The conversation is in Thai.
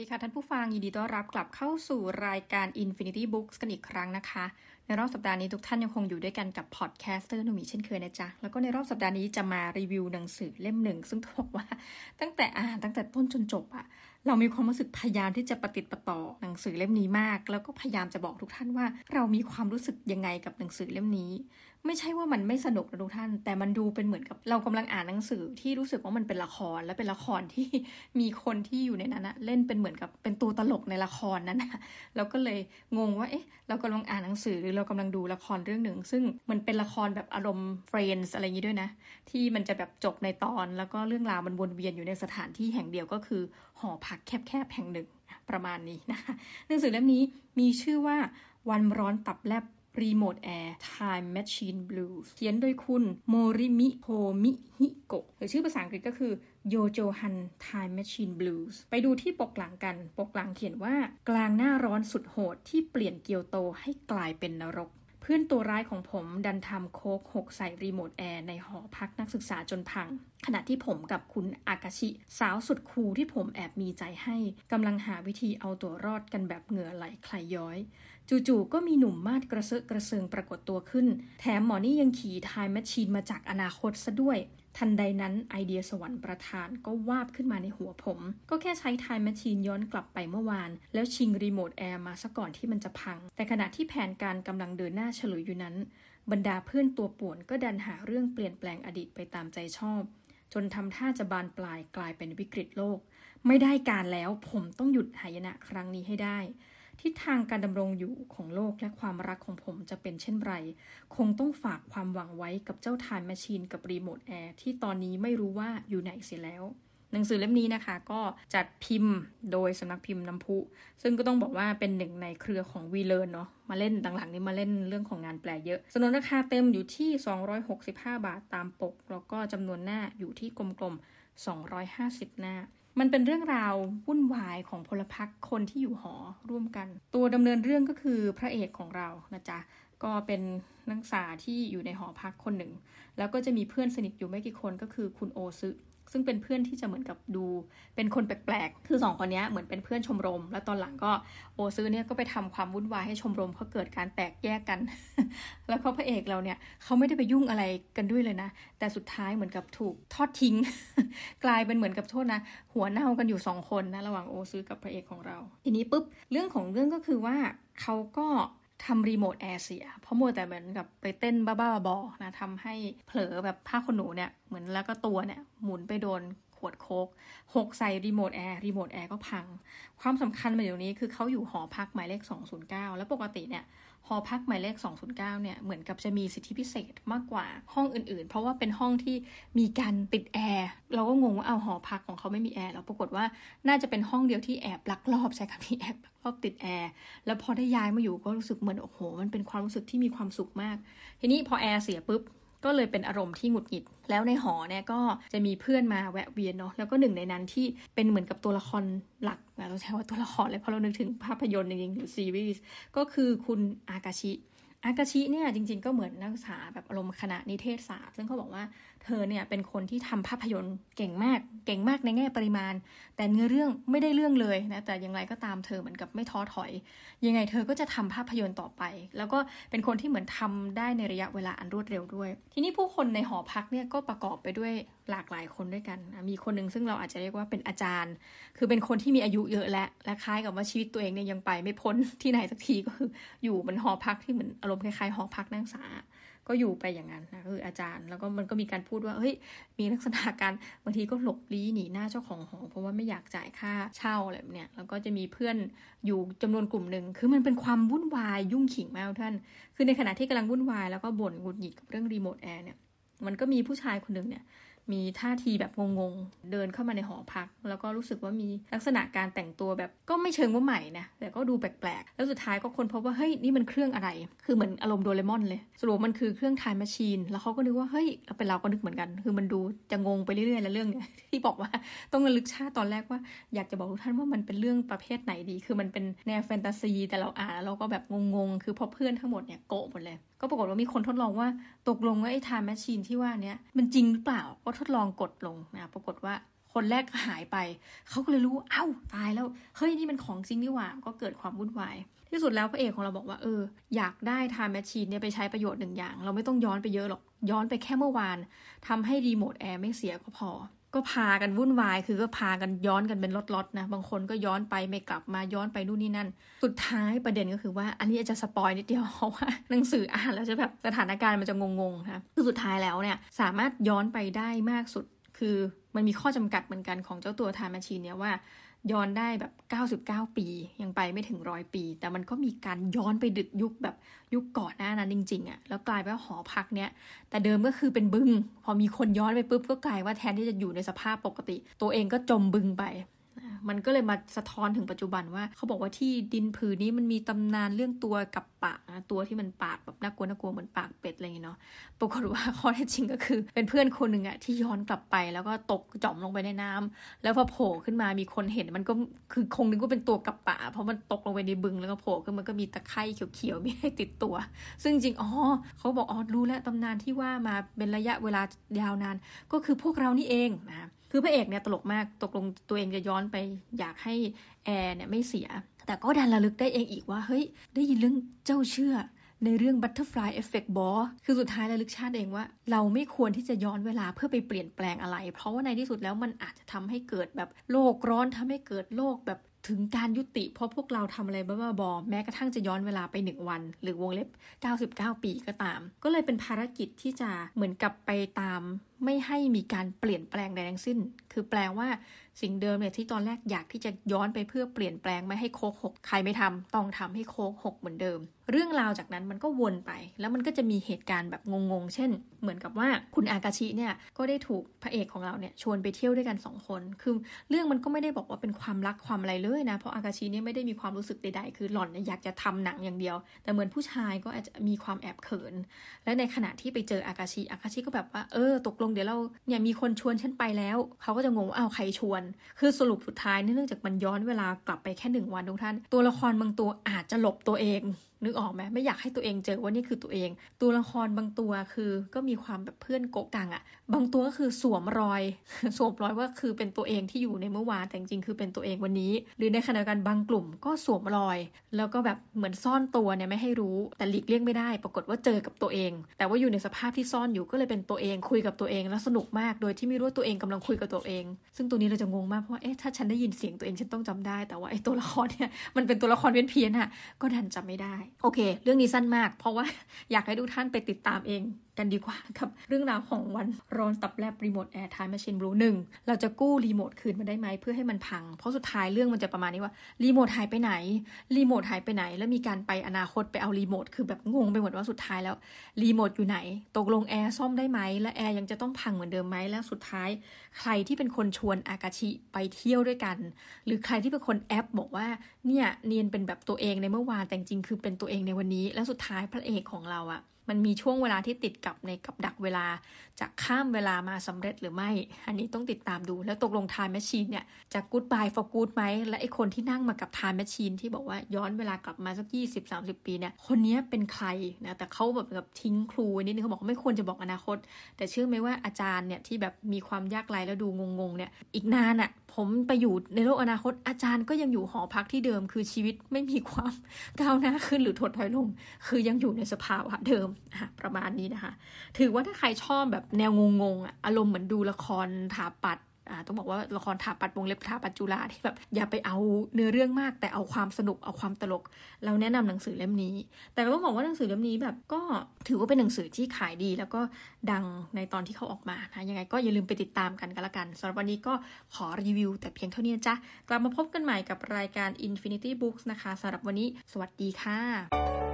ดีค่ะท่านผู้ฟังยินดีต้อนรับกลับเข้าสู่รายการ Infinity Books กันอีกครั้งนะคะ ในรอบสัปดาห์นี้ทุกท่านยังคงอยู่ด้วยกันกับ podcaster นุมีเช่นเคยนะจ๊ะ แล้วก็ในรอบสัปดาห์นี้จะมารีวิวหนังสือเล่มหนึ่ง ซึ่งต้องบอกว่าตั้งแต่อ่านตั้งแต่ต้นจนจบอะเรามีความรู้สึกพยายามที่จะปฏิติดประต่อหนังสือเล่มนี้มาก แล้วก็พยายามจะบอกทุกท่านว่า เรามีความรู้สึกยังไงกับหนังสือเล่มนี้ ไม่ใช่ว่ามันไม่สนุกนะทุกท่าน แต่มันดูเป็นเหมือนกับเรากำลังอ่านหนังสือที่รู้สึกว่ามันเป็นละครและเป็นละครที่มีคนที่อยู่ในนั้นนะเล่นเป็นเหมือนกับเป็นตัวตลกในละครนั้นนะเราก็เลยงงว่าเอ๊ะ เรากำลังอ่านหนังสือหรือเรากำลังดูละครเรื่องหนึ่ง ซึ่งมันเป็นละครแบบอารมณ์ Friends อะไรอย่างนี้ด้วยนะ ที่มันจะแบบจบในตอน แล้วก็เรื่องราวมันวนเวียนอยู่ในสถานที่แห่งเดียวก็คือหอพักแคบๆแห่งหนึ่งประมาณนี้นะคะหนังสือเล่มนี้มีชื่อว่าวันร้อนตับแลบ รีโมทแอร์ Time Machine Blues เขียนโดยคุณโมริมิโฮมิฮิโกะหรือชื่อภาษาอังกฤษก็คือโยโจฮัน Time Machine Blues ไปดูที่ปกหลังกัน ปกหลังเขียนว่า กลางหน้าร้อนสุดโหดที่เปลี่ยนเกียวโตให้กลายเป็นนรก เพื่อนตัวร้ายของผมดันทำโคกหกใส่รีโมทแอร์ในหอพักนักศึกษาจนพัง ขณะที่ผมกับคุณอากาชิ สาวสุดคูลที่ผมแอบมีใจให้กำลังหาวิธีเอาตัวรอดกันแบบเหงื่อไหลคลายย้อยจู่ๆก็มีหนุ่มมาดกระเซาะกระเซิงปรากฏตัวขึ้น แถมหมอนี่ยังขี่ time machine มาจากอนาคตซะด้วย ทันใดนั้นไอเดียสวรรค์ประทานก็วาบขึ้นมาในหัวผม ก็แค่ใช้ time machine ย้อนกลับไปเมื่อวาน แล้วชิงรีโมทแอร์มาซะก่อนที่มันจะพัง แต่ขณะที่แผนการกำลังเดินหน้าฉลุยอยู่นั้น บรรดาเพื่อนตัวป่วนก็ดันหาเรื่องเปลี่ยนแปลงอดีตไปตามใจชอบ จนทำท่าจะบานปลายกลายเป็นวิกฤตโลก ไม่ได้การแล้วผมต้องหยุดหายนะครั้งนี้ให้ได้ ทิศทางการดำรงอยู่ของโลกและความรักของผมจะเป็นเช่นไร คงต้องฝากความหวังไว้กับเจ้า time machine กับรีโมทแอร์ที่ตอนนี้ไม่รู้ว่าอยู่ไหนเสียแล้ว หนังสือเล่มนี้นะคะ ก็จัดพิมพ์โดยสำนักพิมพ์น้ำพุ ซึ่งก็ต้องบอกว่าเป็นหนึ่งในเครือของวีเลิร์นเนาะมาเล่นหลังๆนี้มาเล่นเรื่องของงานแปลเยอะสนนราคาเต็มอยู่ที่ 265 บาทตามปก แล้วก็จำนวนหน้าอยู่ที่กลมๆ250 หน้า มันเป็นเรื่องราววุ่นวายของพลพรรคคนที่อยู่หอร่วมกัน ตัวดำเนินเรื่องก็คือพระเอกของเรานะจ๊ะก็เป็นนักศึกษาที่อยู่ในหอพักคนหนึ่ง แล้วก็จะมีเพื่อนสนิทอยู่ไม่กี่คนก็คือคุณโอซึ ซึ่งเป็นเพื่อนที่จะเหมือนกับดูเป็นคนแปลกๆ คือสองคนนี้เหมือนเป็นเพื่อนชมรม แล้วตอนหลังก็โอซึเนี่ยก็ไปทำความวุ่นวายให้ชมรมเขาเกิดการแตกแยกกัน แล้วเขาพระเอกเราเนี่ยเขาไม่ได้ไปยุ่งอะไรกันด้วยเลยนะ แต่สุดท้ายเหมือนกับถูกทอดทิ้ง กลายเป็นเหมือนกับโทษนะ หัวเน่ากันอยู่สองคนนะระหว่างโอซึกับพระเอกของเรา ทีนี้ปุ๊บเรื่องของเรื่องก็คือว่าเขาก็ ทำรีโมทแอร์เสีย เพราะมัวแต่เหมือนกับไปเต้นบ้าๆบอๆนะทำให้เผลอแบบผ้าขนหนูเนี่ย เหมือนแล้วก็ตัวเนี่ย หมุนไปโดนขวดโคกหกใส่รีโมทแอร์รีโมทแอร์ก็พัง ความสำคัญมาอยู่นี้คือเขาอยู่หอพักหมายเลข 209 แล้วปกติเนี่ย หอพักหมายเลข 209 เนี่ย เหมือนกับจะมีสิทธิพิเศษมากกว่าห้องอื่นๆ เพราะว่าเป็นห้องที่มีการติดแอร์ เราก็งงว่าเอาหอพักของเขาไม่มีแอร์ แล้วปรากฏว่าน่าจะเป็นห้องเดียวที่แอบลักลอบใช่ค่ะที่แอบลักลอบติดแอร์ แล้วพอได้ย้ายมาอยู่ก็รู้สึกเหมือนโอ้โห มันเป็นความรู้สึกที่มีความสุขมาก ทีนี้พอแอร์เสียปุ๊บ ก็เลยเป็นอารมณ์ที่หงุดหงิด แล้วในหอเนี่ยก็จะมีเพื่อนมาแวะเวียนเนาะแล้วก็หนึ่งในนั้นที่เป็นเหมือนกับตัวละครหลักเราใช้ว่าตัวละครเลยเพราะเรานึกถึงภาพยนตร์จริงๆหรือซีรีส์ก็คือคุณอากาชิอากาชิเนี่ยจริงๆก็เหมือนนักศึกษาแบบอารมณ์คณะนิเทศศาสตร์ ซึ่งเขาบอกว่าเธอเนี่ยเป็นคนที่ทำภาพยนตร์เก่งมาก เก่งมากในแง่ปริมาณ แต่เนื้อเรื่องไม่ได้เรื่องเลยนะ แต่อย่างไรก็ตามเธอเหมือนกับไม่ท้อถอย ยังไงเธอก็จะทำภาพยนตร์ต่อไป แล้วก็เป็นคนที่เหมือนทำได้ในระยะเวลาอันรวดเร็วด้วย ทีนี้ผู้คนในหอพักเนี่ยก็ประกอบไปด้วยหลากหลายคนด้วยกัน มีคนหนึ่งซึ่งเราอาจจะเรียกว่าเป็นอาจารย์ คือเป็นคนที่มีอายุเยอะและ และคล้ายกับว่าชีวิตตัวเองเนี่ยยังไปไม่พ้นที่ไหนสักทีก็คือ อยู่เหมันหอพักที่เหมือนอารมณ์คล้ายๆหอพักนักศึกษา ก็อยู่ไปอย่างนั้นนะคืออาจารย์ แล้วก็มันก็มีการพูดว่าเฮ้ยมีลักษณะการบางทีก็หลบลี้หนีหน้าเจ้าของหอเพราะว่าไม่อยากจ่ายค่าเช่าอะไรแบบเนี้ยแล้วก็จะมีเพื่อนอยู่จำนวนกลุ่มหนึ่งคือมันเป็นความวุ่นวายยุ่งขิงมากท่าน คือในขณะที่กำลังวุ่นวายแล้วก็บ่นหงุดหงิดกับเรื่องรีโมทแอร์เนี่ยมันก็มีผู้ชายคนหนึ่งเนี่ย มีท่าทีแบบงงๆ เดินเข้ามาในหอพัก แล้วก็รู้สึกว่ามีลักษณะการแต่งตัวแบบก็ไม่เชิงว่าใหม่นะ แต่ก็ดูแปลกๆ แล้วสุดท้ายก็คนพบว่า เฮ้ย นี่มันเครื่องอะไร คือเหมือนอารมณ์โดเรมอนเลย สรุปมันคือเครื่องทายแมชชีน แล้วเขาก็นึกว่า เฮ้ยเราเป็นเราก็นึกเหมือนกัน คือมันดูจะงงไปเรื่อยๆ แล้วเรื่องเนี่ยที่บอกว่าต้องระลึกชาติตอนแรกว่า อยากจะบอกทุกท่านว่ามันเป็นเรื่องประเภทไหนดี คือมันเป็นแนวแฟนตาซี แต่เราอ่านแล้วเราก็แบบงงๆ คือพอเพื่อนทั้งหมดเนี่ยโกะหมดเลย ก็ปรากฏว่ามีคนทดลองว่าตกลงว่าไอ้ time machine ที่ว่านี้มันจริงหรือเปล่าก็ทดลองกดลงนะปรากฏว่าคนแรกหายไป เขาก็เลยรู้เอ้าตายแล้ว เฮ้ย นี่มันของจริงนี่หว่า ก็เกิดความวุ่นวาย ที่สุดแล้วพระเอกของเราบอกว่า เออ อยากได้ time machine เนี่ยไปใช้ประโยชน์หนึ่งอย่าง เราไม่ต้องย้อนไปเยอะหรอก ย้อนไปแค่เมื่อวานทำให้รีโมทแอร์ไม่เสียก็พอ ก็พากันวุ่นวาย คือก็พากันย้อนกันเป็นล็อตๆนะ บางคนก็ย้อนไปไม่กลับมาย้อนไปนู่นนี่นั่น สุดท้ายประเด็นก็คือว่า อันนี้จะ spoil นิดเดียวเพราะว่าหนังสืออ่านแล้วจะแบบสถานการณ์มันจะงงๆนะคือสุดท้ายแล้วเนี่ยสามารถย้อนไปได้มากสุด คือมันมีข้อจำกัดเหมือนกันของเจ้าตัว time machine เนี่ยว่า ย้อนได้แบบ 99 ปี ยังไปไม่ถึงร้อยปี แต่มันก็มีการย้อนไปดึกยุคแบบยุคก่อนหน้านั้นจริง ๆอะ่ะแล้วกลายเป็นหอพักเนี้ยแต่เดิมก็คือเป็นบึง พอมีคนย้อนไปปุ๊บก็กลายว่าแทนที่จะอยู่ในสภาพปกติ ตัวเองก็จมบึงไป มันก็เลยมาสะท้อนถึงปัจจุบันว่า เขาบอกว่าที่ดินผืนนี้มันมีตำนานเรื่องตัวกับปากนะตัวที่มันปากแบบน่ากลัวน่ากลัวเหมือนปากเป็ดอะไรอย่างเงี้ยเนาะปรากฏว่าข้อเท็จจริงก็คือ เป็นเพื่อนคนหนึ่งอะที่ย้อนกลับไปแล้วก็ตกจอมลงไปในน้ำแล้วพอโผล่ขึ้นมามีคนเห็นมันก็คือคงนึกว่าเป็นตัวกับปะเพราะมันตกลงไปในบึงแล้วก็โผล่ขึ้นมันก็มีตะไคร่เขียวๆมีให้ติดตัว ซึ่งจริงอ๋อเขาบอกอ๋อรู้แล้วตำนานที่ว่ามาเป็นระยะเวลายาวนาน ก็คือพวกเรานี่เองนะ คือพระเอกเนี่ยตลกมากตกลงตัวเองจะย้อนไป อยากให้แอร์เนี่ยไม่เสีย แต่ก็ดันระลึกได้เองอีกว่าเฮ้ยได้ยินเรื่องเจ้าเชื่อในเรื่อง Butterfly Effect บอคือสุดท้ายระลึกชาติเองว่า เราไม่ควรที่จะย้อนเวลาเพื่อไปเปลี่ยนแปลงอะไร เพราะว่าในที่สุดแล้วมันอาจจะทำให้เกิดแบบโลกร้อนทำให้เกิดโลกแบบถึงการยุติ เพราะพวกเราทำอะไรบ้าบอแม้กระทั่งจะย้อนเวลาไปหนึ่งวัน หรือวงเล็บ 99 ปีก็ตาม ก็เลยเป็นภารกิจที่จะเหมือนกับไปตาม ไม่ให้มีการเปลี่ยนแปลงใดทั้งสิ้น คือแปลว่าสิ่งเดิมเนี่ยที่ตอนแรกอยากที่จะย้อนไปเพื่อเปลี่ยนแปลงไม่ให้โคกหกใครไม่ทำต้องทำให้โคกหกเหมือนเดิม เรื่องราวจากนั้นมันก็วนไป แล้วมันก็จะมีเหตุการณ์แบบงงๆ เช่น เหมือนกับว่าคุณอากาชิเนี่ยก็ได้ถูกพระเอกของเราเนี่ยชวนไปเที่ยวด้วยกันสองคน คือเรื่องมันก็ไม่ได้บอกว่าเป็นความรักความอะไรเลยนะ เพราะอากาชิเนี่ยไม่ได้มีความรู้สึกใดๆ คือหล่อนอยากจะทำหนังอย่างเดียว แต่เหมือนผู้ชายก็อาจจะมีความแอบเขิน และในขณะที่ไปเจออากาชิอากาชิก็แบบว่าเออตกลงเดี๋ยวเราเนี่ยมีคนชวนฉันไปแล้ว เขาก็จะงงว่าอ้าวใครชวน คือสรุปสุดท้ายเนื่องจากมันย้อนเวลากลับไปแค่หนึ่งวันทุกท่าน ตัวละครบางตัวอาจจะหลบตัวเอง นึกออกไหมไม่อยากให้ตัวเองเจอว่านี่คือตัวเอง ตัวละครบางตัวคือก็มีความแบบเพื่อนโกกังอะบางตัวก็คือสวมรอย สวมรอยว่าคือเป็นตัวเองที่อยู่ในเมื่อวานแต่จริงๆคือเป็นตัวเองวันนี้ หรือในขณะเดียวกันบางกลุ่มก็สวมรอย แล้วก็แบบเหมือนซ่อนตัวเนี่ยไม่ให้รู้แต่หลีกเลี่ยงไม่ได้ ปรากฏว่าเจอกับตัวเอง แต่ว่าอยู่ในสภาพที่ซ่อนอยู่ก็เลยเป็นตัวเองคุยกับตัวเองแล้วสนุกมากโดยที่ไม่รู้ตัวเองกำลังคุยกับตัวเอง ซึ่งตัวนี้เราจะงงมากเพราะว่าเอ๊ะถ้าฉันได้ยินเสียงตัวเองฉันต้องจำได้ แต่ว่าไอ้ตัวละครเนี่ยมันเป็นตัวละครเพี้ยนเพี้ยนๆอะก็ดันจำไม่ได้โอเค เรื่องนี้สั้นมาก เพราะว่าอยากให้ทุกท่านไปติดตามเอง กันดีกว่ากับเรื่องราวของวันร้อนตับแลบรีโมทแอร์ไทม์แมชชีนบลูส์หนึ่งเราจะกู้รีโมทคืนมาได้ไหมเพื่อให้มันพัง เพราะสุดท้ายเรื่องมันจะประมาณนี้ว่ารีโมทหายไปไหนรีโมทหายไปไหน แล้วมีการไปอนาคตไปเอารีโมทคือแบบงงไปหมดว่าสุดท้ายแล้วรีโมทอยู่ไหน ตกลงแอร์ซ่อมได้ไหมและแอร์ยังจะต้องพังเหมือนเดิมไหมแล้วสุดท้าย ใครที่เป็นคนชวนอากาชิไปเที่ยวด้วยกัน หรือใครที่เป็นคนแอบบอกว่าเนี่ยเนียนเป็นแบบตัวเองในเมื่อวานแต่จริงคือเป็นตัวเองในวันนี้ และสุดท้ายพระเอกของเราอะ มันมีช่วงเวลาที่ติดกับในกับดักเวลาจะข้ามเวลามาสำเร็จหรือไม่ อันนี้ต้องติดตามดู แล้วตกลง Time Machine เนี่ยจะ Goodbye for Good ไหม และไอคนที่นั่งมากับ Time Machine ที่บอกว่าย้อนเวลากลับมาสัก 20-30 ปีเนี่ยคนนี้เป็นใครนะแต่เขาแบบแบบทิ้งครูนิดนึงเขาบอกว่าไม่ควรจะบอกอนาคต แต่เชื่อไหมว่าอาจารย์เนี่ยที่แบบมีความยากไร้แล้วดูงงๆเนี่ยอีกนานอะ่ะผมไปอยู่ในโลกอนาคต อาจารย์ก็ยังอยู่หอพักที่เดิม คือชีวิตไม่มีความก้าวหน้าขึ้นหรือถดถอยลง คือยังอยู่ในสภาวะเดิมประมาณนี้นะคะ ถือว่าถ้าใครชอบแบบแนวงงๆอะอารมณ์เหมือนดูละครถาปัดต้องบอกว่าละครถาปัดวงเล็บถาปัดจุฬาที่แบบอย่าไปเอาเนื้อเรื่องมาก แต่เอาความสนุกเอาความตลก เราแนะนำหนังสือเล่มนี้ แต่ก็ต้องบอกว่าหนังสือเล่มนี้แบบก็ถือว่าเป็นหนังสือที่ขายดี แล้วก็ดังในตอนที่เขาออกมานะยังไงก็อย่าลืมไปติดตามกันกันละกันสำหรับวันนี้ก็ขอรีวิว แต่เพียงเท่านี้จ้ะกลับมาพบกันใหม่กับรายการ Infinity Books นะคะสำหรับวันนี้ สวัสดีค่ะ